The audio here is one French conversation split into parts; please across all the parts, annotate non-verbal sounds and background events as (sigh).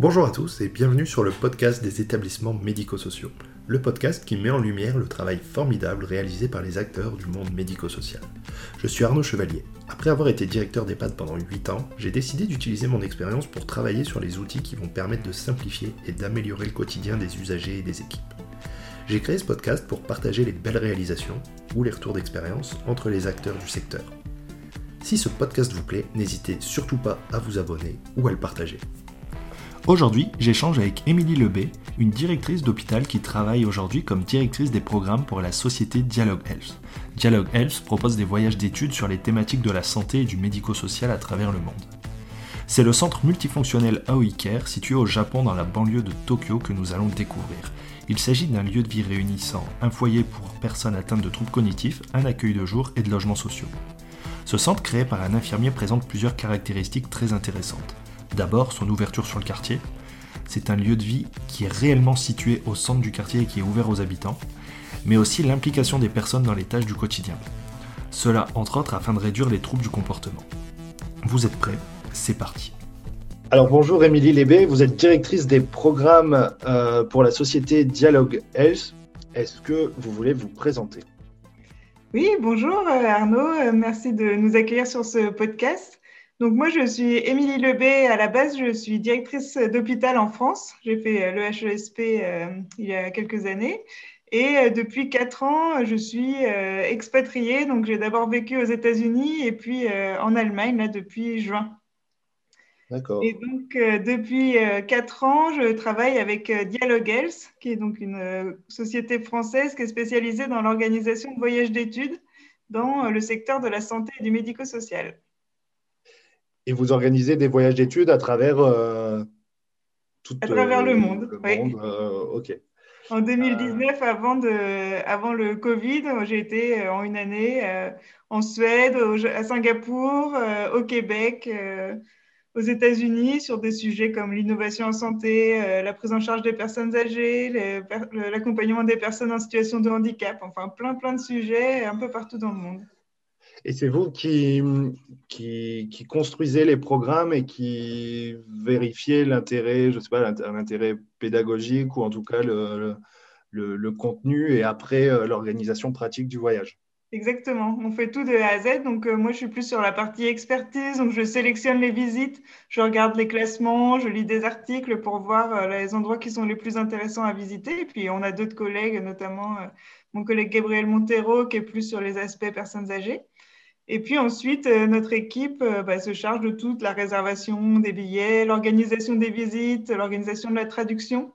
Bonjour à tous et bienvenue sur le podcast des établissements médico-sociaux, le podcast qui met en lumière le travail formidable réalisé par les acteurs du monde médico-social. Je suis Arnaud Chevalier. Après avoir été directeur d'EHPAD pendant 8 ans, j'ai décidé d'utiliser mon expérience pour travailler sur les outils qui vont permettre de simplifier et d'améliorer le quotidien des usagers et des équipes. J'ai créé ce podcast pour partager les belles réalisations ou les retours d'expérience entre les acteurs du secteur. Si ce podcast vous plaît, n'hésitez surtout pas à vous abonner ou à le partager. Aujourd'hui, j'échange avec Émilie Lebé, une directrice d'hôpital qui travaille aujourd'hui comme directrice des programmes pour la société Dialogue Health. Dialogue Health propose des voyages d'études sur les thématiques de la santé et du médico-social à travers le monde. C'est le centre multifonctionnel Aoi Care situé au Japon dans la banlieue de Tokyo que nous allons découvrir. Il s'agit d'un lieu de vie réunissant un foyer pour personnes atteintes de troubles cognitifs, un accueil de jour et de logements sociaux. Ce centre créé par un infirmier présente plusieurs caractéristiques très intéressantes. D'abord, son ouverture sur le quartier. C'est un lieu de vie qui est réellement situé au centre du quartier et qui est ouvert aux habitants, mais aussi l'implication des personnes dans les tâches du quotidien. Cela, entre autres, afin de réduire les troubles du comportement. Vous êtes prêts? C'est parti. Alors bonjour Émilie Lébé, vous êtes directrice des programmes euh, pour la société Dialogue Health. Est-ce que vous voulez vous présenter? Oui, bonjour euh, Arnaud, euh, merci de nous accueillir sur ce podcast. Donc moi, je suis Émilie Lebé. À la base, je suis directrice d'hôpital en France. J'ai fait euh, le HESP euh, il y a quelques années. Et euh, depuis quatre ans, je suis expatriée. Donc j'ai d'abord vécu aux États-Unis et puis en Allemagne là, depuis juin. D'accord. Et donc depuis quatre ans, je travaille avec Dialogue Health, qui est donc une société française qui est spécialisée dans l'organisation de voyages d'études dans le secteur de la santé et du médico-social. Et vous organisez des voyages d'études à travers euh, tout à travers le euh, monde. Euh, ok. En 2019, avant, de, avant le Covid, j'ai été en une année en Suède, à Singapour, au Québec, aux États-Unis sur des sujets comme l'innovation en santé, la prise en charge des personnes âgées, l'accompagnement des personnes en situation de handicap, enfin plein plein de sujets un peu partout dans le monde. Et c'est vous qui, qui, construisez les programmes et qui vérifiez l'intérêt, je sais pas, l'intérêt pédagogique ou en tout cas le, le, contenu et après euh, l'organisation pratique du voyage. Exactement, on fait tout de A à Z. Donc, euh, moi, je suis plus sur la partie expertise. Donc, je sélectionne les visites, je regarde les classements, je lis des articles pour voir euh, les endroits qui sont les plus intéressants à visiter. Et puis, on a d'autres collègues, notamment mon collègue Gabriel Montero, qui est plus sur les aspects personnes âgées. Et puis ensuite, euh, notre équipe euh, bah, se charge de toute la réservation des billets, l'organisation des visites, l'organisation de la traduction,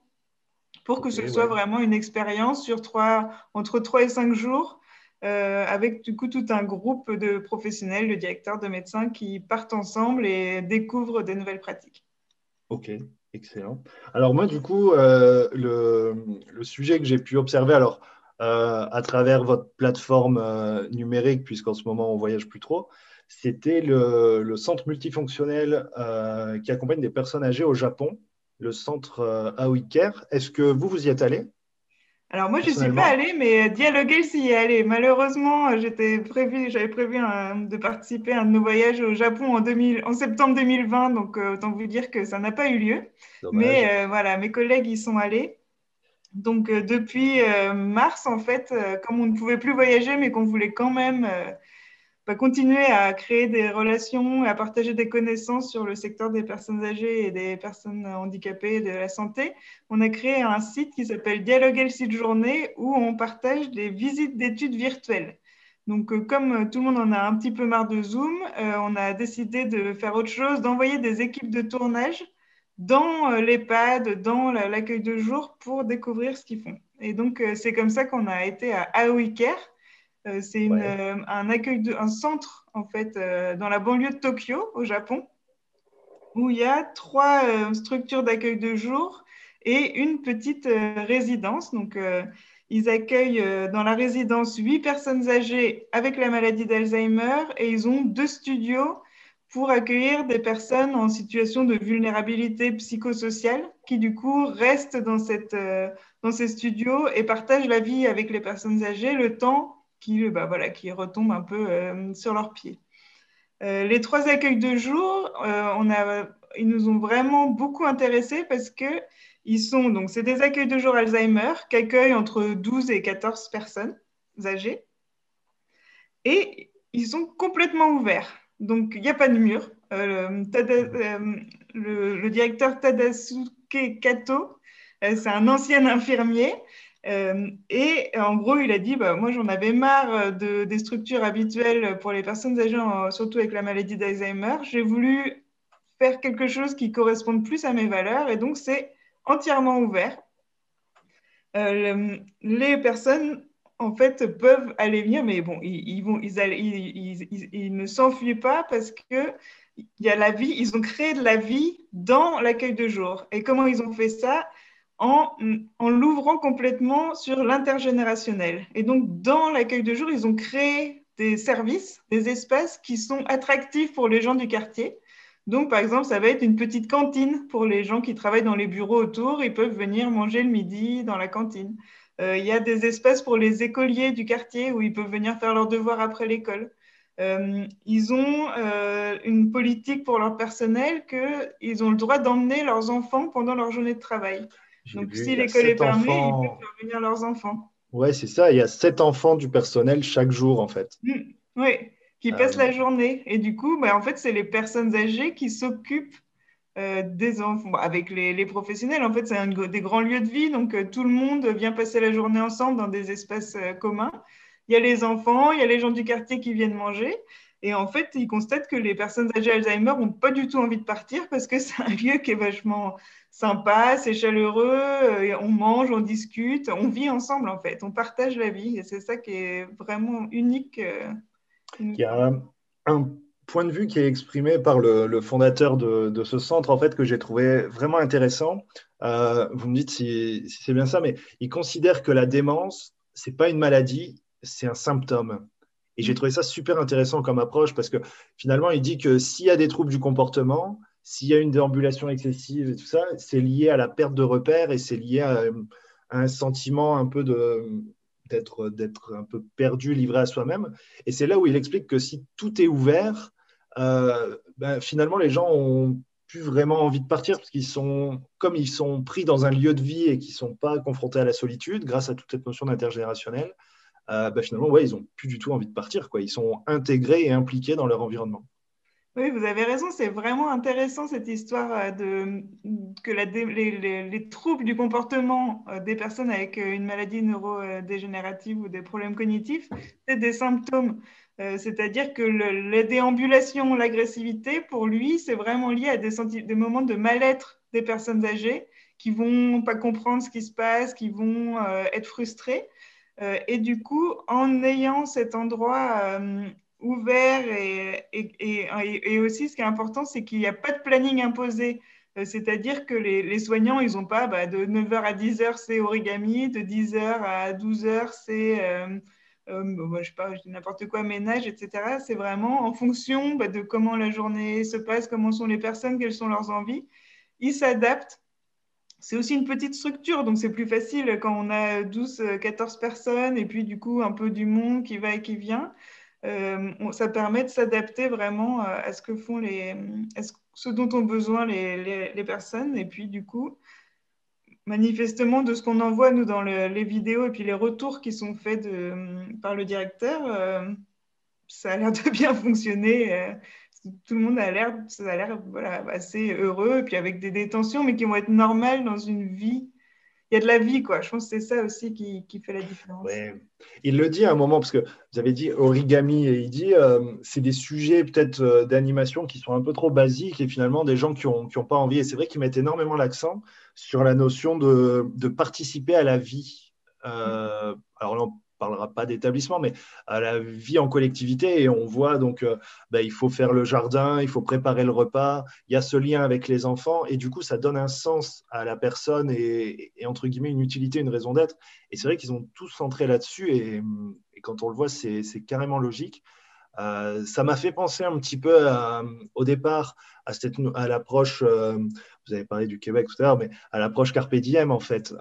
pour que ce soit vraiment une expérience sur trois, entre 3 et 5 jours, euh, avec du coup tout un groupe de professionnels, de directeurs, de médecins qui partent ensemble et découvrent des nouvelles pratiques. Ok, excellent. Alors moi, du coup, le, le, sujet que j'ai pu observer, alors euh, à travers votre plateforme euh, numérique, puisqu'en ce moment on voyage plus trop, c'était le, centre multifonctionnel euh, qui accompagne des personnes âgées au Japon, le centre Aoi Care. Est-ce que vous, vous y êtes allé? Alors moi, je ne suis pas allée, mais Dialoguer s'y est allé. Malheureusement, j'étais prévu, j'avais prévu de participer à un de nos voyages au Japon en, 2000, en septembre 2020, donc autant vous dire que ça n'a pas eu lieu. Mais voilà, mes collègues y sont allés. Donc, euh, depuis euh, mars, en fait, euh, comme on ne pouvait plus voyager, mais qu'on voulait quand même bah, continuer à créer des relations à partager des connaissances sur le secteur des personnes âgées et des personnes handicapées et de la santé, on a créé un site qui s'appelle Dialogue site journée où on partage des visites d'études virtuelles. Donc, comme tout le monde en a un petit peu marre de Zoom, on a décidé de faire autre chose, d'envoyer des équipes de tournage dans euh, l'EHPAD, dans l'accueil de jour pour découvrir ce qu'ils font. Et donc, euh, c'est comme ça qu'on a été à Aoi Care. Euh, c'est un accueil de, un centre, en fait, dans la banlieue de Tokyo, au Japon, où il y a trois structures d'accueil de jour et une petite résidence. Donc, ils accueillent dans la résidence huit personnes âgées avec la maladie d'Alzheimer et ils ont deux studios pour accueillir des personnes en situation de vulnérabilité psychosociale qui du coup restent dans, cette, euh, dans ces studios et partagent la vie avec les personnes âgées le temps qui, bah, voilà, qui retombent un peu euh, sur leurs pieds. Euh, les trois accueils de jour, ils nous ont vraiment beaucoup intéressés parce que ils sont donc c'est des accueils de jour Alzheimer qui accueillent entre 12 et 14 personnes âgées et ils sont complètement ouverts. Donc il n'y a pas de mur. Euh, euh, le, directeur Tadasuke Kato, euh, c'est un ancien infirmier. et en gros, il a dit bah, Moi, j'en avais marre de, des structures habituelles pour les personnes âgées, surtout avec la maladie d'Alzheimer. J'ai voulu faire quelque chose qui corresponde plus à mes valeurs. Et donc, c'est entièrement ouvert. Les personnes, en fait, peuvent aller venir, mais bon, ils, ne s'enfuient pas parce que il y a la vie, ils ont créé de la vie dans l'accueil de jour. Et comment ils ont fait ça? En, en l'ouvrant complètement sur l'intergénérationnel. Et donc, dans l'accueil de jour, ils ont créé des services, des espaces qui sont attractifs pour les gens du quartier. Donc, par exemple, ça va être une petite cantine pour les gens qui travaillent dans les bureaux autour. Ils peuvent venir manger le midi dans la cantine. Euh, il y a des espaces pour les écoliers du quartier où ils peuvent venir faire leurs devoirs après l'école. Euh, ils ont euh, une politique pour leur personnel qu'ils ont le droit d'emmener leurs enfants pendant leur journée de travail. Donc, si l'école est fermée, ils peuvent faire venir leurs enfants. Oui, c'est ça. Il y a sept enfants du personnel chaque jour, en fait. Mmh. oui qui ah passent la journée. Et du coup, bah, en fait, c'est les personnes âgées qui s'occupent des enfants. avec les, professionnels, en fait, c'est des grands lieux de vie. Donc, euh, tout le monde vient passer la journée ensemble dans des espaces euh, communs. Il y a les enfants, il y a les gens du quartier qui viennent manger. Et en fait, ils constatent que les personnes âgées Alzheimer n'ont pas du tout envie de partir parce que (laughs) c'est un lieu qui est vachement sympa, c'est chaleureux, on mange, on discute, on vit ensemble en fait, on partage la vie. Et c'est ça qui est vraiment unique y a un, point de vue qui est exprimé par le, fondateur de, ce centre, en fait, que j'ai trouvé vraiment intéressant. Euh, vous me dites si, c'est bien ça, mais il considère que la démence, c'est pas une maladie, c'est un symptôme. Et j'ai trouvé ça super intéressant comme approche parce que finalement, il dit que s'il y a des troubles du comportement, s'il y a une déambulation excessive et tout ça, c'est lié à la perte de repères et c'est lié à, un sentiment un peu de, d'être d'être un peu perdu, livré à soi-même. Et c'est là où il explique que si tout est ouvert, euh, ben, finalement les gens ont plus vraiment envie de partir parce qu'ils sont comme ils sont pris dans un lieu de vie et qu'ils sont pas confrontés à la solitude grâce à toute cette notion d'intergénérationnel. Euh, ben, finalement, ouais, ils ont plus du tout envie de partir. Ils sont intégrés et impliqués dans leur environnement. Oui, vous avez raison, c'est vraiment intéressant cette histoire euh, de, que les, troubles du comportement euh, des personnes avec une maladie neurodégénérative ou des problèmes cognitifs, c'est des symptômes. C'est-à-dire que la déambulation, l'agressivité, pour lui, c'est vraiment lié à des, moments de mal-être des personnes âgées qui vont pas comprendre ce qui se passe, qui vont être frustrées. et du coup, en ayant cet endroit ouvert et, et, aussi ce qui est important, c'est qu'il n'y a pas de planning imposé. Euh, c'est-à-dire que les, soignants, ils n'ont pas bah, de 9h à 10h, c'est origami, de 10h à 12h, c'est, euh, euh, je sais pas, n'importe quoi, ménage, etc. C'est vraiment en fonction bah, de comment la journée se passe, comment sont les personnes, quelles sont leurs envies. Ils s'adaptent. C'est aussi une petite structure, donc c'est plus facile quand on a 12, 14 personnes et puis du coup un peu du monde qui va et qui vient. Euh, ça permet de s'adapter vraiment euh, à ce que font les, ce dont ont besoin les, les, personnes. Et puis, du coup, manifestement, de ce qu'on envoie, nous, dans les vidéos et puis les retours qui sont faits par le directeur, euh, ça a l'air de bien fonctionner. tout le monde a l'air, ça a l'air voilà, assez heureux, et puis avec des détentions, mais qui vont être normales dans une vie y a de la vie, quoi. Je pense que c'est ça aussi qui, qui, fait la différence. Il le dit à un moment, parce que vous avez dit origami, et il dit euh, c'est des sujets peut-être euh, d'animation qui sont un peu trop basiques et finalement des gens qui n'ont qui ont pas envie. Et c'est vrai qu'il met énormément l'accent sur la notion de, de, participer à la vie. Euh, alors là, parlera pas d'établissement, mais à la vie en collectivité. Et on voit donc, euh, ben, il faut faire le jardin, il faut préparer le repas. Il y a ce lien avec les enfants, et du coup, ça donne un sens à la personne et, entre guillemets une utilité, une raison d'être. Et c'est vrai qu'ils ont tous centré là-dessus, et, quand on le voit, c'est carrément logique. Euh, ça m'a fait penser un petit peu au départ à, à l'approche, euh, vous avez parlé du Québec tout à l'heure, mais à l'approche Carpe Diem en fait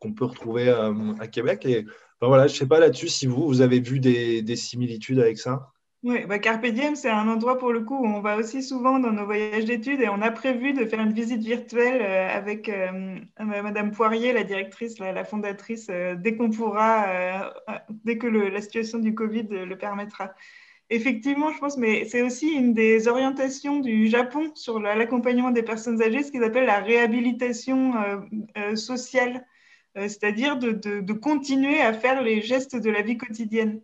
qu'on peut retrouver euh, à Québec. Et voilà, je ne sais pas là-dessus si vous, vous avez vu des, similitudes avec ça. Oui, bah Carpe Diem, c'est un endroit pour le coup où on va aussi souvent dans nos voyages d'études et on a prévu de faire une visite virtuelle euh, avec euh, Madame Poirier, la directrice, la, fondatrice, euh, dès qu'on pourra, dès que la situation du Covid le permettra. Effectivement, je pense, mais c'est aussi une des orientations du Japon sur l'accompagnement des personnes âgées, ce qu'ils appellent la réhabilitation sociale, c'est-à-dire de, de, continuer à faire les gestes de la vie quotidienne.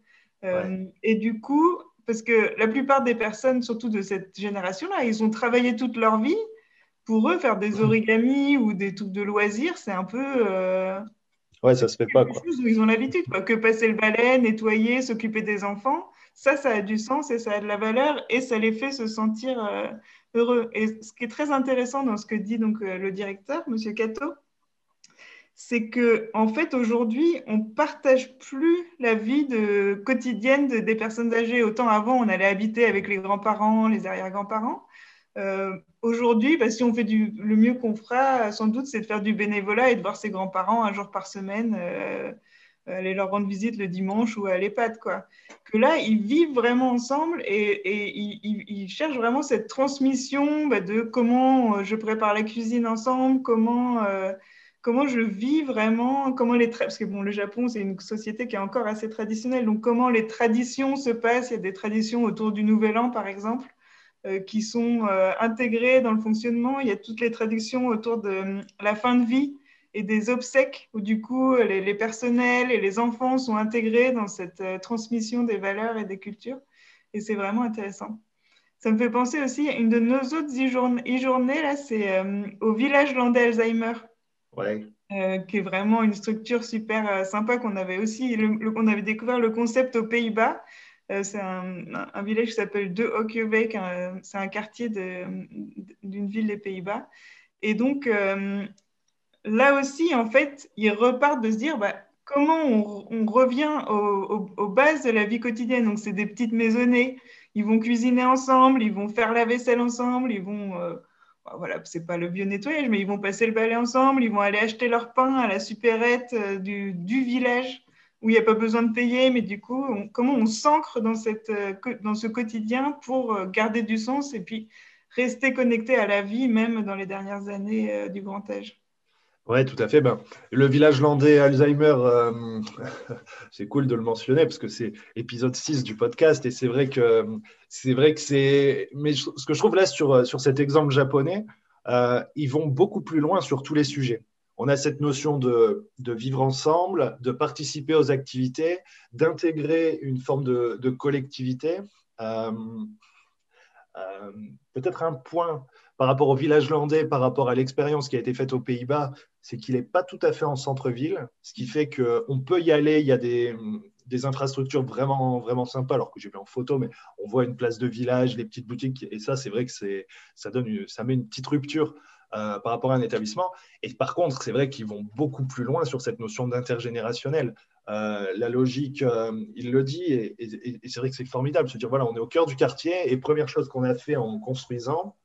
Et du coup, parce que la plupart des personnes, surtout de cette génération-là, ils ont travaillé toute leur vie. Pour eux, faire des mhm. origamis ou des trucs de loisirs, c'est un peu. Euh, ouais, ça se fait pas. Quoi. Chose où ils ont l'habitude. Que passer le balai, nettoyer, s'occuper des enfants, ça, ça a du sens et ça a de la valeur et ça les fait se sentir euh, heureux. Et ce qui est très intéressant dans ce que dit donc euh, le directeur, M. Cato, c'est que en fait aujourd'hui on partage plus la vie quotidienne des personnes âgées. Autant avant on allait habiter avec les grands-parents, les arrière-grands-parents. Euh, aujourd'hui, bah, si on fait du, le mieux qu'on fera, sans doute, c'est de faire du bénévolat et de voir ses grands-parents un jour par semaine, euh, aller leur rendre visite le dimanche ou à l'EHPAD. Quoi. Que là, ils vivent vraiment ensemble et, ils, cherchent vraiment cette transmission bah, de comment je prépare la cuisine ensemble, comment comment je vis vraiment, comment les parce que bon, le Japon c'est une société qui est encore assez traditionnelle, donc comment les traditions se passent. Il y a des traditions autour du Nouvel An par exemple euh, qui sont euh, intégrées dans le fonctionnement. Il y a toutes les traditions autour de euh, la fin de vie et des obsèques où du coup les, personnels et les enfants sont intégrés dans cette transmission des valeurs et des cultures. Et c'est vraiment intéressant. Ça me fait penser aussi à une de nos autres e-journées, là, c'est au village landais Alzheimer. Euh, qui est vraiment une structure super euh, sympa qu'on avait aussi, on avait découvert le concept aux Pays-Bas. Euh, c'est un, village qui s'appelle De Hockeybeek, c'est un quartier d'une ville des Pays-Bas. Et donc, là aussi, en fait, ils repartent de se dire bah, comment on, revient aux bases de la vie quotidienne? Donc, c'est des petites maisonnées. Ils vont cuisiner ensemble, ils vont faire la vaisselle ensemble, ils vont voilà, c'est pas le vieux nettoyage, mais ils vont passer le balai ensemble, ils vont aller acheter leur pain à la supérette euh, du, village où il n'y a pas besoin de payer, mais du coup, comment on s'ancre dans, euh, dans ce quotidien pour euh, garder du sens et puis rester connecté à la vie, même dans les dernières années du grand âge. Oui, tout à fait. Ben, le village landais Alzheimer, euh, (laughs) c'est cool de le mentionner parce que c'est épisode 6 du podcast et c'est vrai que c'est. Mais ce que je trouve là sur, sur cet exemple japonais, euh, ils vont beaucoup plus loin sur tous les sujets. On a cette notion de, de vivre ensemble, de participer aux activités, d'intégrer une forme de, de collectivité. Euh, peut-être un point par rapport au village landais, par rapport à l'expérience qui a été faite aux Pays-Bas, c'est qu'il n'est pas tout à fait en centre-ville, ce qui fait qu'on peut y aller. Il y a des, infrastructures vraiment, vraiment sympas, alors que j'ai vu en photo, mais on voit une place de village, les petites boutiques, et ça, c'est vrai que ça, donne, ça met une petite rupture euh, par rapport à un établissement. Et par contre, c'est vrai qu'ils vont beaucoup plus loin sur cette notion d'intergénérationnel. Euh, la logique, euh, il le dit, et, et c'est vrai que c'est formidable, se dire, voilà, on est au cœur du quartier, et première chose qu'on a fait en construisant,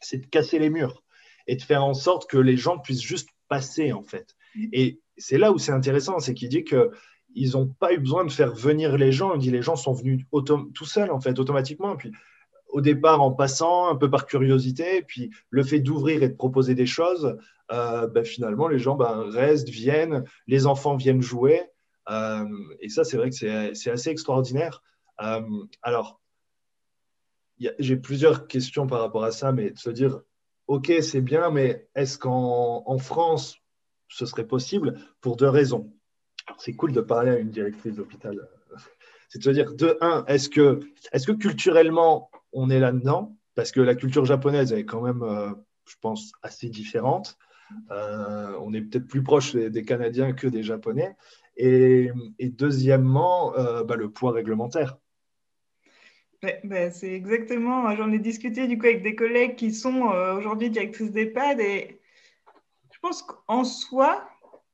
c'est de casser les murs et de faire en sorte que les gens puissent juste passer, en fait. Et c'est là où c'est intéressant, c'est qu'il dit que ils n'ont pas eu besoin de faire venir les gens. Il dit les gens sont venus tout seuls, en fait, automatiquement. Puis, au départ, en passant, un peu par curiosité, puis le fait d'ouvrir et de proposer des choses, euh, ben, finalement, les gens ben, restent, viennent, les enfants viennent jouer. Euh, et ça, c'est vrai que c'est assez extraordinaire. Euh, alors, j'ai plusieurs questions par rapport à ça, mais de se dire, OK, c'est bien, mais est-ce qu'en France, ce serait possible Pour deux raisons? C'est cool de parler à une directrice d'hôpital. (laughs) C'est de se dire, de un, est-ce que, est que culturellement, on est là-dedans? Parce que la culture japonaise est quand même, euh, je pense, assez différente. Euh, on est peut-être plus proche des, Canadiens que des Japonais. Et, deuxièmement, euh, bah, le poids réglementaire. Ben, c'est exactement, j'en ai discuté du coup avec des collègues qui sont euh, aujourd'hui directrices d'EHPAD et je pense qu'en soi,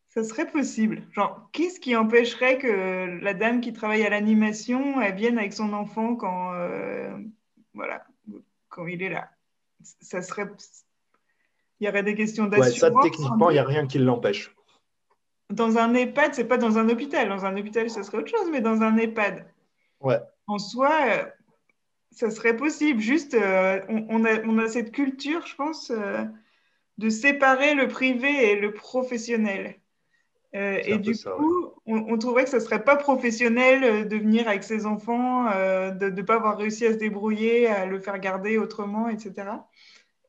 ça serait possible. Genre, qu'est-ce qui empêcherait que la dame qui travaille à l'animation, elle vienne avec son enfant quand, euh, voilà, quand il est là? Ça serait... Il y aurait des questions d'assurance. Ouais, ça, techniquement, il n'y a rien qui l'empêche. Dans un EHPAD, c'est pas dans un hôpital. Dans un hôpital, ce serait autre chose, mais dans un EHPAD. Ouais. En soi, ça serait possible. Juste, euh, on, a, on, a, cette culture, je pense, euh, de séparer le privé et le professionnel. Euh, et du coup, on, trouverait que ce ne serait pas professionnel de venir avec ses enfants, de ne pas avoir réussi à se débrouiller, à le faire garder autrement, etc.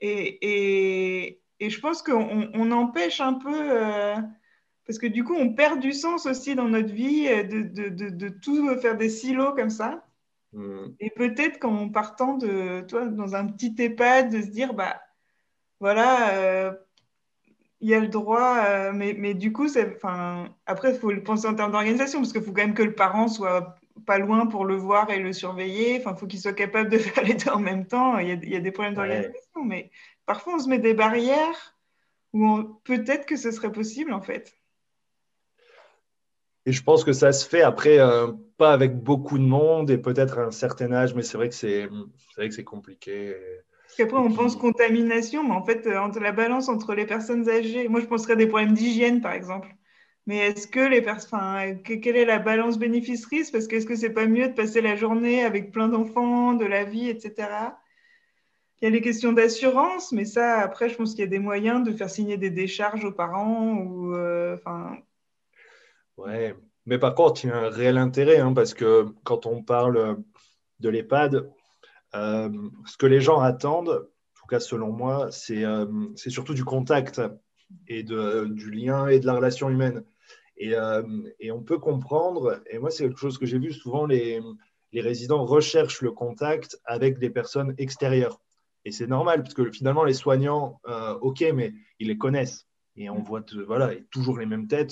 Et, et, et je pense qu'on on empêche un peu parce que du coup, on perd du sens aussi dans notre vie de, de, de, de tout faire des silos comme ça. Mm. Et peut-être qu'en partant de toi dans un petit EHPAD, de se dire bah voilà, euh, il y a le droit, euh, mais, mais, du coup, après, il faut le penser en termes d'organisation, parce qu'il faut quand même que le parent soit pas loin pour le voir et le surveiller. Enfin, il faut qu'il soit capable de (laughs) faire les deux en même temps. Il y a, il y a des problèmes d'organisation, mais parfois, on se met des barrières où peut-être que ce serait possible, en fait. Et je pense que ça se fait après, euh, pas avec beaucoup de monde et peut-être à un certain âge, mais c'est vrai que c'est vrai que c'est compliqué. Parce qu'après, on pense contamination, mais en fait, euh, entre la balance entre les personnes âgées, moi je penserais des problèmes d'hygiène par exemple. Mais est-ce que les personnes, quelle est la balance bénéfice-risque? Parce que est-ce que c'est pas mieux de passer la journée avec plein d'enfants, de la vie, etc. Il y a les questions d'assurance, mais ça, après, je pense qu'il y a des moyens de faire signer des décharges aux parents ou, euh, enfin, Ouais, mais par contre, il y a un réel intérêt hein, parce que quand on parle de l'EHPAD, euh, ce que les gens attendent, en tout cas selon moi, c'est euh, surtout du contact et de, du lien et de la relation humaine. Et, euh, et on peut comprendre, et moi c'est quelque chose que j'ai vu souvent, les, les résidents recherchent le contact avec des personnes extérieures. Et c'est normal, parce que finalement, les soignants, ok, mais ils les connaissent. Et on voit voilà, toujours les mêmes têtes.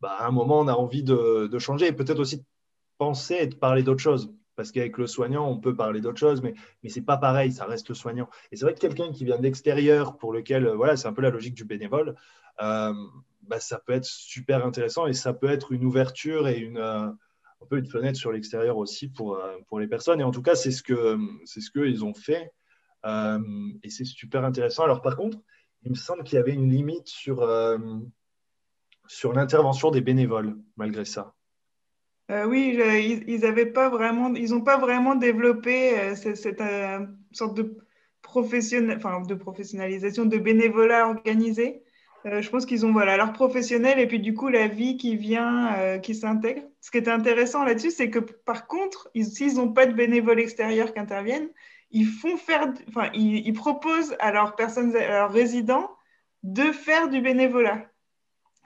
Bah, à un moment, on a envie de, changer et peut-être aussi de penser et de parler d'autre chose. Parce qu'avec le soignant, on peut parler d'autre chose, mais, mais ce n'est pas pareil, ça reste le soignant. Et c'est vrai que quelqu'un qui vient de l'extérieur, pour lequel, euh, voilà, c'est un peu la logique du bénévole, euh, bah, ça peut être super intéressant et ça peut être une ouverture et une, euh, un peu une fenêtre sur l'extérieur aussi pour, pour les personnes. Et en tout cas, c'est ce qu'ils ce qu'ils ont fait. et c'est super intéressant. Alors, par contre, il me semble qu'il y avait une limite sur sur l'intervention des bénévoles, malgré ça. Euh, oui, ils n'avaient pas vraiment, ils n'ont pas vraiment développé euh, cette, euh, sorte de, enfin, de professionnalisation, de bénévolat organisé. je pense qu'ils ont voilà leur professionnel et puis du coup la vie qui vient, qui s'intègre. Ce qui est intéressant là-dessus, c'est que par contre, s'ils n'ont pas de bénévoles extérieurs qui interviennent, ils font faire, enfin, ils proposent à leurs personnes, à leurs résidents de faire du bénévolat.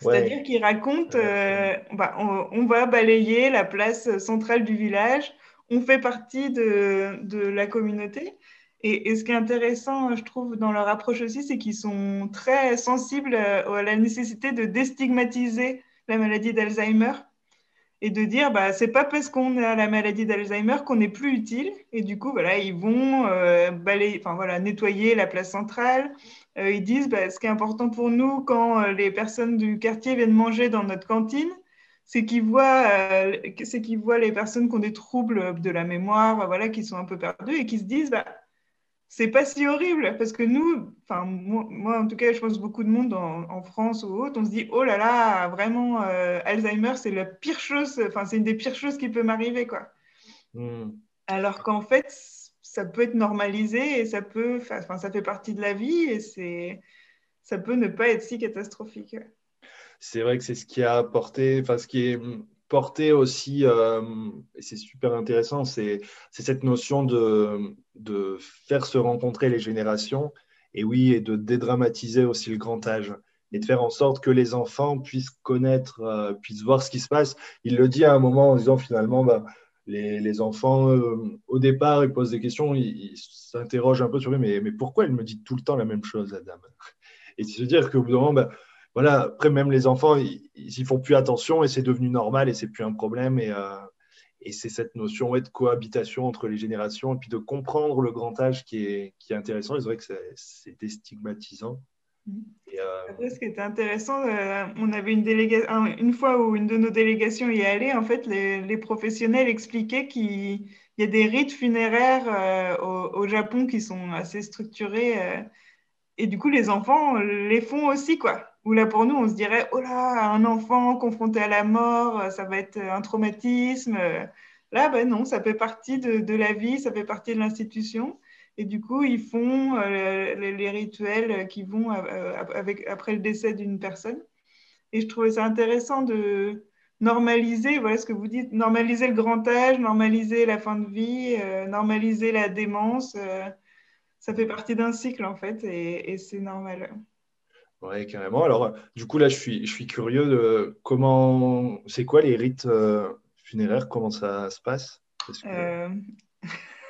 C'est-à-dire qu'il raconte, euh, bah, on, va balayer la place centrale du village, on fait partie de, de la communauté. Et, ce qui est intéressant, je trouve, dans leur approche aussi, c'est qu'ils sont très sensibles à la nécessité de déstigmatiser la maladie d'Alzheimer et de dire, bah, c'est pas parce qu'on a la maladie d'Alzheimer qu'on n'est plus utile. Et du coup, voilà, ils vont euh, enfin voilà, nettoyer la place centrale, euh, ils disent bah, ce qui est important pour nous quand euh, les personnes du quartier viennent manger dans notre cantine, c'est qu'ils voient, euh, qu'ils voient les personnes qui ont des troubles de la mémoire, voilà, qui sont un peu perdues et qui se disent bah, c'est pas si horrible parce que nous, enfin moi, en tout cas, je pense beaucoup de monde en, France ou autre, on se dit oh là là, vraiment Alzheimer, c'est la pire chose, enfin c'est une des pires choses qui peut m'arriver quoi. Hmm. Alors qu'en fait, ça peut être normalisé et ça peut, enfin, ça fait partie de la vie et c'est, ça peut ne pas être si catastrophique. C'est vrai que c'est ce qui a apporté, enfin, ce qui est porté aussi, euh, et c'est super intéressant, c'est, cette notion de, faire se rencontrer les générations et oui, et de dédramatiser aussi le grand âge et de faire en sorte que les enfants puissent connaître, euh, puissent voir ce qui se passe. Il le dit à un moment en disant finalement, bah, les, enfants, euh, au départ, ils posent des questions, ils s'interrogent un peu sur mais, mais pourquoi elle me dit tout le temps la même chose, la dame Et se dire qu'au bout d'un moment, ben, voilà, après, même les enfants, ils n'y font plus attention et c'est devenu normal et c'est plus un problème. Et, euh, et c'est cette notion de cohabitation entre les générations et puis de comprendre le grand âge qui est, qui est intéressant. C'est vrai que c'est déstigmatisant. Euh, ce qui était intéressant, euh, on avait une, délégation, une fois où une de nos délégations y est allée, en fait, les, professionnels expliquaient qu'il y a des rites funéraires euh, au, Japon qui sont assez structurés. et du coup, les enfants les font aussi, quoi. Ou là, pour nous, on se dirait, oh là, un enfant confronté à la mort, ça va être un traumatisme. Là, ben non, ça fait partie de, la vie, ça fait partie de l'institution. Et du coup, ils font euh, les, rituels qui vont avec, après le décès d'une personne. Et je trouvais ça intéressant de normaliser, voilà ce que vous dites, normaliser le grand âge, normaliser la fin de vie, normaliser la démence ça fait partie d'un cycle en fait et, c'est normal. Oui, carrément. Alors, du coup, là, je suis, je suis curieux de comment, c'est quoi les rites euh, funéraires, comment ça se passe? Parce que euh...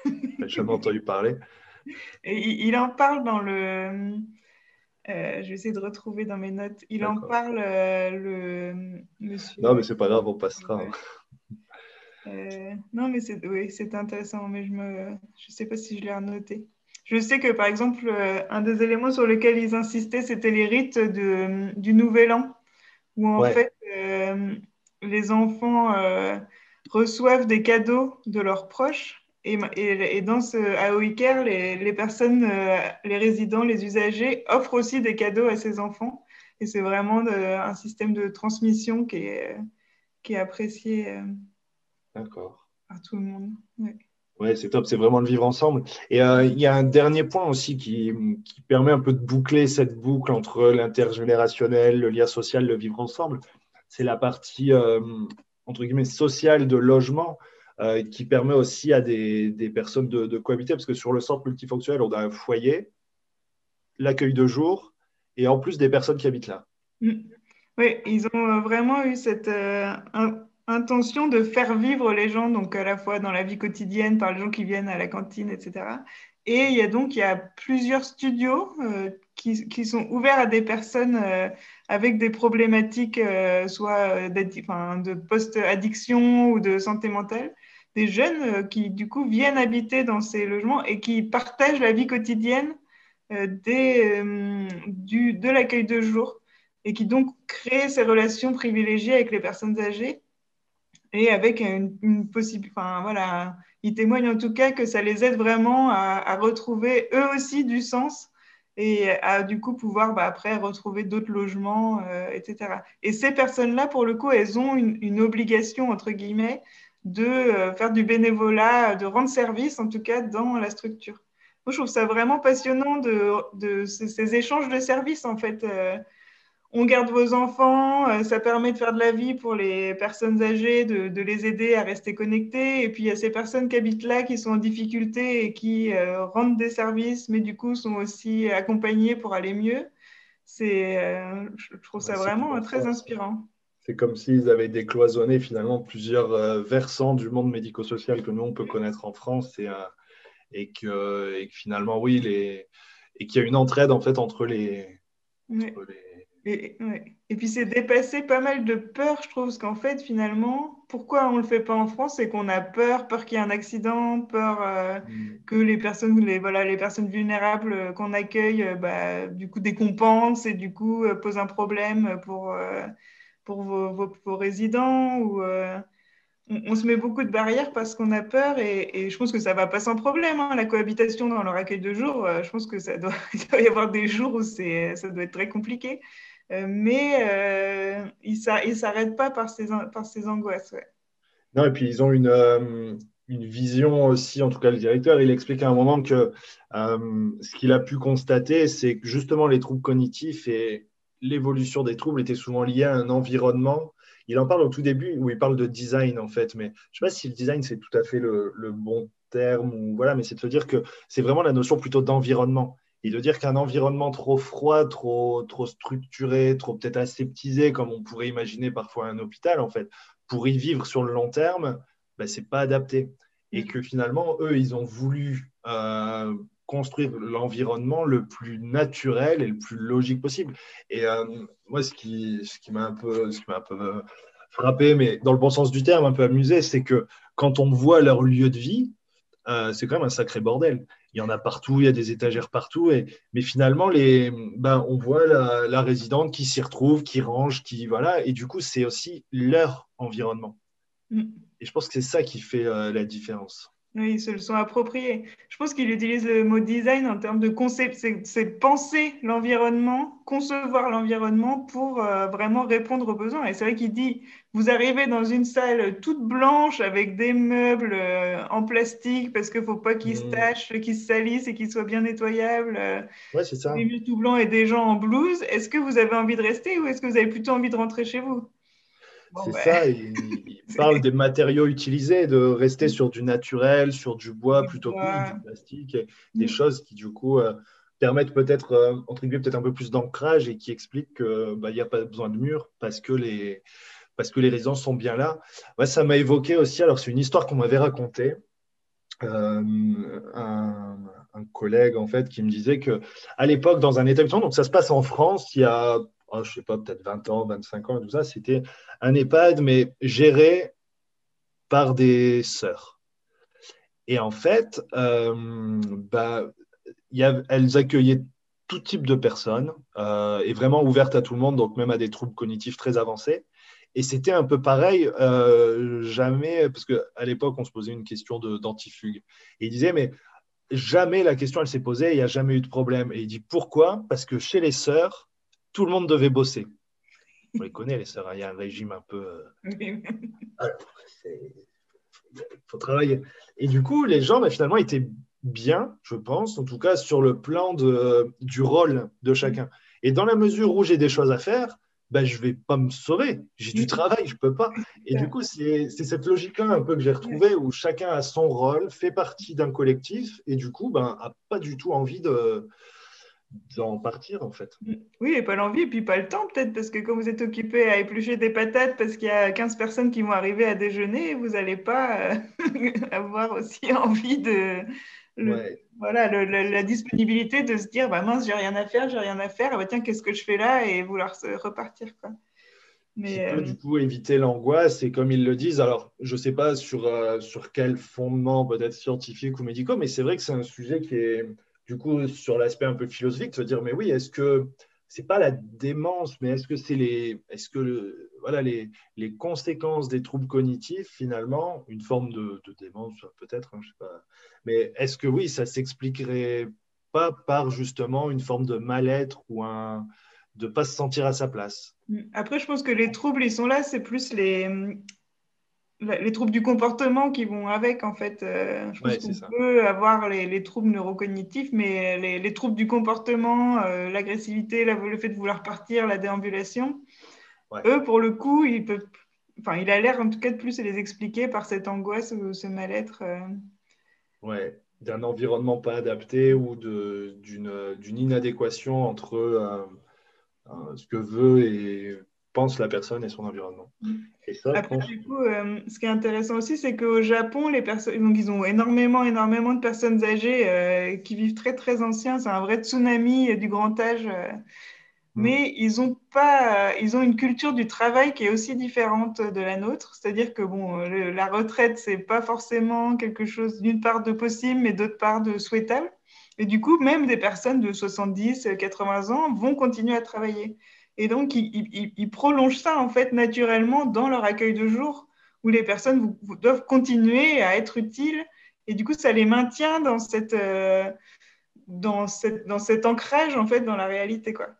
(laughs) jamais entendu parler. il, en parle dans le. Euh, je vais essayer de retrouver dans mes notes. Il en parle le monsieur. Non, mais c'est pas grave, on passera. non, mais c'est oui, intéressant, mais je ne je sais pas si je l'ai annoté. Je sais que, par exemple, euh, un des éléments sur lesquels ils insistaient, c'était les rites de, du Nouvel An, où en fait, euh, les enfants euh, reçoivent des cadeaux de leurs proches. Et, et, dans ce, les, les, personnes, les résidents, les usagers offrent aussi des cadeaux à ces enfants. Et c'est vraiment un système de transmission qui est, qui est apprécié par tout le monde. Ouais, c'est top, c'est vraiment le vivre ensemble. Et euh, il y a un dernier point aussi qui, permet un peu de boucler cette boucle entre l'intergénérationnel, le lien social, le vivre ensemble. C'est la partie, euh, entre guillemets, sociale de logement euh, qui permet aussi à des, personnes de, de, cohabiter, parce que sur le centre multifonctionnel, on a un foyer, l'accueil de jour, et en plus des personnes qui habitent là. Mm. Oui, ils ont vraiment eu cette intention de faire vivre les gens, donc à la fois dans la vie quotidienne, par les gens qui viennent à la cantine, etc. Et il y a donc il y a plusieurs studios euh, qui, qui, sont ouverts à des personnes euh, avec des problématiques, euh, soit de post-addiction ou de santé mentale, des jeunes qui du coup viennent habiter dans ces logements et qui partagent la vie quotidienne des, du, de l'accueil de jour et qui donc créent ces relations privilégiées avec les personnes âgées et avec une, une possible, enfin voilà, ils témoignent en tout cas que ça les aide vraiment à, retrouver eux aussi du sens et à du coup pouvoir bah, après retrouver d'autres logements, euh, etc. Et ces personnes-là, pour le coup, elles ont une, obligation entre guillemets de euh, faire du bénévolat, de rendre service en tout cas dans la structure. Moi, je trouve ça vraiment passionnant de, de ces, échanges de services en fait. Euh, on garde vos enfants, euh, ça permet de faire de la vie pour les personnes âgées, de, les aider à rester connectés. Et puis il y a ces personnes qui habitent là, qui sont en difficulté et qui euh, rendent des services, mais du coup sont aussi accompagnées pour aller mieux. C'est, euh, je trouve ça vraiment très inspirant. C'est comme s'ils avaient décloisonné finalement plusieurs versants du monde médico-social que nous on peut connaître en France et, et, que, finalement oui, les, et qu'il y a une entraide en fait entre les, entre les et, et puis c'est dépasser pas mal de peur, je trouve, parce qu'en fait, finalement, pourquoi on ne le fait pas en France C'est qu'on a peur, peur qu'il y ait un accident, peur euh, mm. que les personnes, les, voilà, les personnes vulnérables euh, qu'on accueille, euh, bah, du coup, décompensent et du coup posent un problème pour, pour vos, vos, résidents. Ou, on, se met beaucoup de barrières parce qu'on a peur et, je pense que ça ne va pas sans problème. Hein, la cohabitation dans leur accueil de jour, je pense que ça doit, (laughs) il doit y avoir des jours où ça doit être très compliqué. Euh, mais euh, ils ne s'arrêtent pas par ces, angoisses. Non, et puis ils ont une, euh, une vision aussi, en tout cas le directeur, il explique à un moment que ce qu'il a pu constater, c'est que justement les troubles cognitifs et l'évolution des troubles étaient souvent liés à un environnement. Il en parle au tout début où il parle de design en fait, mais je ne sais pas si le design c'est tout à fait le, le bon terme ou voilà, mais c'est de se dire que c'est vraiment la notion plutôt d'environnement et de dire qu'un environnement trop froid, trop, trop structuré, trop peut-être aseptisé, comme on pourrait imaginer parfois un hôpital, en fait, pour y vivre sur le long terme, ben, ce n'est pas adapté. Et que finalement, eux, ils ont voulu euh, construire l'environnement le plus naturel et le plus logique possible. Et euh, moi, ce qui, ce qui m'a un peu, ce qui un peu frappé, mais dans le bon sens du terme, un peu amusé, c'est que quand on voit leur lieu de vie, euh, c'est quand même un sacré bordel il y en a partout, il y a des étagères partout. Et, mais finalement, les, ben, on voit la, résidente qui s'y retrouve, qui range, qui voilà. Et du coup, c'est aussi leur environnement. Mm. Et je pense que c'est ça qui fait euh, la différence. Oui, ils se le sont appropriés. Je pense qu'il utilise le mot design en termes de concept, c'est penser l'environnement, concevoir l'environnement pour euh, vraiment répondre aux besoins. Et c'est vrai qu'il dit, vous arrivez dans une salle toute blanche avec des meubles euh, en plastique parce qu'il ne faut pas qu'ils se mmh. tachent, qu'ils se salissent et qu'ils soient bien nettoyables. Euh, ouais, c'est ça. Des murs tout blancs et des gens en blouse. Est-ce que vous avez envie de rester ou est-ce que vous avez plutôt envie de rentrer chez vous? C'est ça, il, (laughs) parle des matériaux utilisés, de rester sur du naturel, sur du bois plutôt que du plastique, des mm. choses qui du coup euh, permettent peut-être, euh, entre guillemets, peut-être un peu plus d'ancrage et qui expliquent qu'il bah, n'y a pas besoin de murs parce que les, parce que les résidences sont bien là. ça m'a évoqué aussi, alors c'est une histoire qu'on m'avait racontée. Euh, un, un, collègue en fait qui me disait que à l'époque dans un établissement donc ça se passe en France il y a oh, je sais pas, peut-être 20 ans, 25 ans, tout ça, c'était un EHPAD, mais géré par des sœurs. Et en fait, euh, bah, y a, elles accueillaient tout type de personnes euh, et vraiment ouvertes à tout le monde, donc même à des troubles cognitifs très avancés. Et c'était un peu pareil, euh, jamais, parce qu'à l'époque, on se posait une question d'antifugue. Et il disait, mais jamais la question, elle s'est posée, il n'y a jamais eu de problème. Et il dit, pourquoi? Parce que chez les sœurs, tout le monde devait bosser. On les connaît, les sœurs, hein, il y a un régime un peu. Euh, (laughs) il faut travailler. Et du coup, les gens, bah, finalement, étaient bien, je pense, en tout cas sur le plan de, du rôle de chacun. Et dans la mesure où j'ai des choses à faire, ben, je ne vais pas me sauver. J'ai du travail, je ne peux pas. Et du coup, c'est cette logique-là un peu que j'ai retrouvée où chacun a son rôle, fait partie d'un collectif et du coup, ben, n'a pas du tout envie de, d'en partir en fait. Oui, et pas l'envie, et puis pas le temps peut-être, parce que quand vous êtes occupé à éplucher des patates parce qu'il y a 15 personnes qui vont arriver à déjeuner, vous n'allez pas euh, (laughs) avoir aussi envie de... Voilà, la disponibilité de se dire, bah mince, j'ai rien à faire, j'ai rien à faire, ah bah tiens, qu'est-ce que je fais là Et vouloir se repartir. Quoi. Mais, peut, du coup éviter l'angoisse et comme ils le disent, alors je ne sais pas sur, euh, sur quel fondement peut-être scientifique ou médicaux, mais c'est vrai que c'est un sujet qui est du coup, sur l'aspect un peu philosophique, se dire, mais oui, est-ce que c'est pas la démence, mais est-ce que c'est les, est-ce que voilà les, les, conséquences des troubles cognitifs finalement, une forme de, démence peut-être, hein, je sais pas, mais est-ce que oui, ça s'expliquerait pas par justement une forme de mal-être ou un de pas se sentir à sa place? Après, je pense que les troubles, ils sont là, c'est plus les, les troubles du comportement qui vont avec, en fait. Euh, je pense qu'on peut avoir les, troubles neurocognitifs, mais les, troubles du comportement, euh, l'agressivité, le fait de vouloir partir, la déambulation, eux, pour le coup, ils peuvent, enfin, il a l'air en tout cas de plus les expliquer par cette angoisse ou ce mal-être. Euh. Ouais, d'un environnement pas adapté ou d'une inadéquation entre ce que veut et pense la personne et son environnement. Mm. Et ça, Après, du coup, euh, ce qui est intéressant aussi, c'est qu'au Japon, les personnes, donc ils ont énormément, énormément de personnes âgées euh, qui vivent très, très anciens. C'est un vrai tsunami du grand âge. Euh. Mm. Mais ils ont pas, ils ont une culture du travail qui est aussi différente de la nôtre. C'est-à-dire que bon, la retraite, c'est pas forcément quelque chose d'une part de possible, mais d'autre part de souhaitable. Et du coup, même des personnes de 70, 80 ans vont continuer à travailler. Et donc, ils, prolongent ça, en fait, naturellement dans leur accueil de jour, où les personnes doivent continuer à être utiles. Et du coup, ça les maintient dans, cette, euh, dans, cette, dans cet ancrage, en fait, dans la réalité, quoi.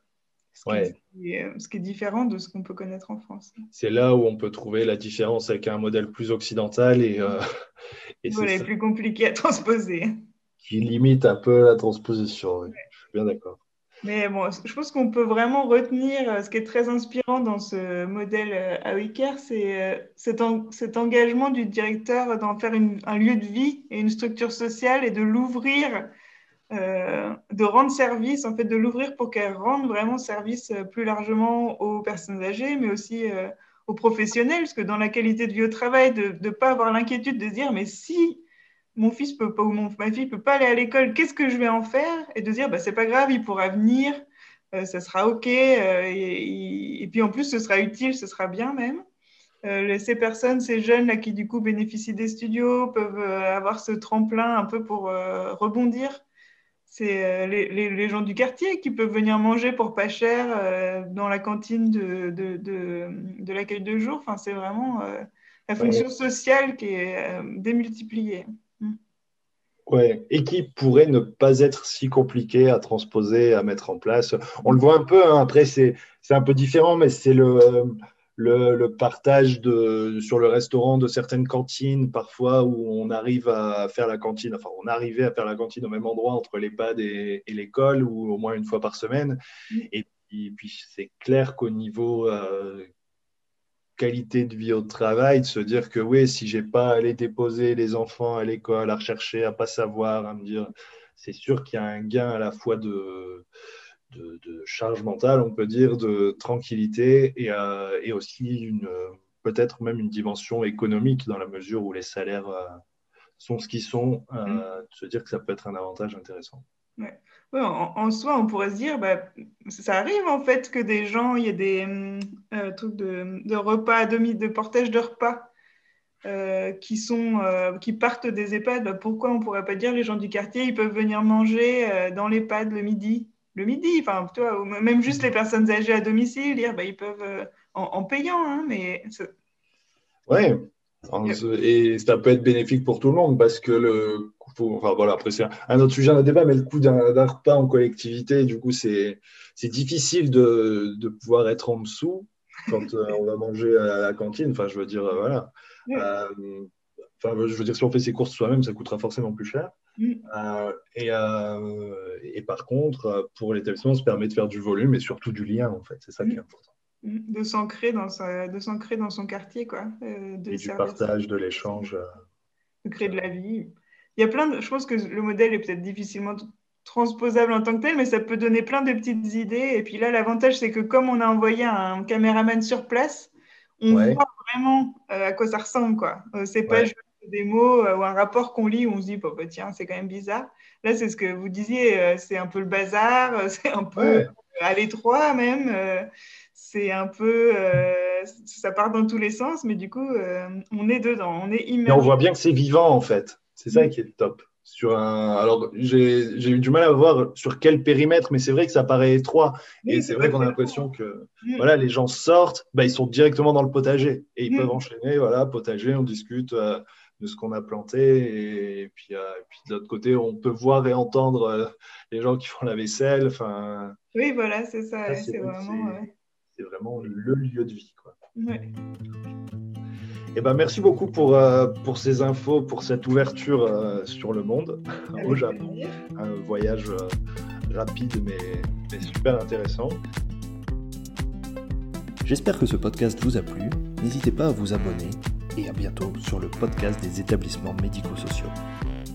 Ce, qui, est, ce qui est différent de ce qu'on peut connaître en France. C'est là où on peut trouver la différence avec un modèle plus occidental et, euh, (laughs) et c'est plus compliqué à transposer. Qui limite un peu la transposition, je suis bien d'accord. Mais bon, je pense qu'on peut vraiment retenir euh, ce qui est très inspirant dans ce modèle à euh, Wicker, c'est euh, cet, engagement du directeur d'en faire un lieu de vie et une structure sociale et de l'ouvrir, de rendre service, en fait, de l'ouvrir pour qu'elle rende vraiment service plus largement aux personnes âgées, mais aussi aux professionnels, parce que dans la qualité de vie au travail, de ne pas avoir l'inquiétude de dire, mais si mon fils peut pas ou mon, ma fille peut pas aller à l'école, qu'est-ce que je vais en faire? Et de dire, bah, c'est pas grave, il pourra venir, euh, ça sera OK, euh, et, puis en plus, ce sera utile, ce sera bien même. Euh, ces personnes, ces jeunes là qui du coup bénéficient des studios peuvent avoir ce tremplin un peu pour rebondir. C'est les, les, gens du quartier qui peuvent venir manger pour pas cher dans la cantine de, de, de, de l'accueil de jour. Enfin, c'est vraiment la fonction sociale qui est démultipliée. Ouais, et qui pourrait ne pas être si compliqué à transposer, à mettre en place. On le voit un peu, hein. après c'est un peu différent, mais c'est le, le, partage de, sur le restaurant de certaines cantines, parfois où on arrive à faire la cantine, enfin on arrivait à faire la cantine au même endroit entre l'EHPAD et, et l'école, ou au moins une fois par semaine. Mm. Et puis, c'est clair qu'au niveau euh, qualité de vie au travail, de se dire que oui, si j'ai pas à aller déposer les enfants à l'école, à rechercher, à pas savoir, à me dire, c'est sûr qu'il y a un gain à la fois de, de, charge mentale, on peut dire, de tranquillité et, euh, et aussi une peut-être même une dimension économique dans la mesure où les salaires euh, sont ce qu'ils sont, euh, mm. de se dire que ça peut être un avantage intéressant. Ouais en, soi, on pourrait se dire, bah, ça arrive en fait que des gens, il y a des hum, euh, trucs de, repas à demi, de portage de repas euh, qui, sont, euh, qui partent des EHPAD. Bah, pourquoi on ne pourrait pas dire les gens du quartier, ils peuvent venir manger dans l'EHPAD le midi? Le midi, enfin, toi, même juste les personnes âgées à domicile, dire, bah, ils peuvent en, payant, hein, mais. Ouais, et ça peut être bénéfique pour tout le monde parce que le enfin voilà, après c'est un autre sujet, un débat, mais le coût d'un repas en collectivité, du coup, c'est difficile de, de, pouvoir être en dessous quand euh, on va manger à la cantine. Enfin, je veux dire, euh, voilà. Euh, enfin, je veux dire, si on fait ses courses soi-même, ça coûtera forcément plus cher. et, et, par contre, pour l'établissement, ça permet de faire du volume et surtout du lien, en fait. C'est ça qui est important. Mm. de s'ancrer dans, de dans son quartier, quoi. Euh, de du partage, de l'échange. De créer de la vie. Il y a plein de... Je pense que le modèle est peut-être difficilement transposable en tant que tel, mais ça peut donner plein de petites idées. Et puis là, l'avantage, c'est que comme on a envoyé un caméraman sur place, on voit vraiment euh, à quoi ça ressemble, quoi. c'est pas juste des mots ou un rapport qu'on lit où on se dit, bah, tiens, c'est quand même bizarre. Là, c'est ce que vous disiez, c'est un peu le bazar, (laughs) c'est un peu à l'étroit même c'est un peu, euh, ça part dans tous les sens, mais du coup, euh, on est dedans, on est immergé. Et on voit bien que c'est vivant en fait. C'est ça mm. qui est top. Sur un... Alors, j'ai eu du mal à voir sur quel périmètre, mais c'est vrai que ça paraît étroit. et c'est vrai qu'on a l'impression que mm. voilà, les gens sortent, bah, ils sont directement dans le potager et ils mm. peuvent enchaîner. Voilà, potager, on discute euh, de ce qu'on a planté. Et puis, puis de l'autre côté, on peut voir et entendre les gens qui font la vaisselle. Enfin, oui, voilà, c'est ça. c'est vraiment vraiment le lieu de vie. Quoi. Eh ben, merci beaucoup pour, euh, pour ces infos, pour cette ouverture euh, sur le monde au Japon. Un voyage euh, rapide mais, mais super intéressant. J'espère que ce podcast vous a plu. N'hésitez pas à vous abonner et à bientôt sur le podcast des établissements médico-sociaux.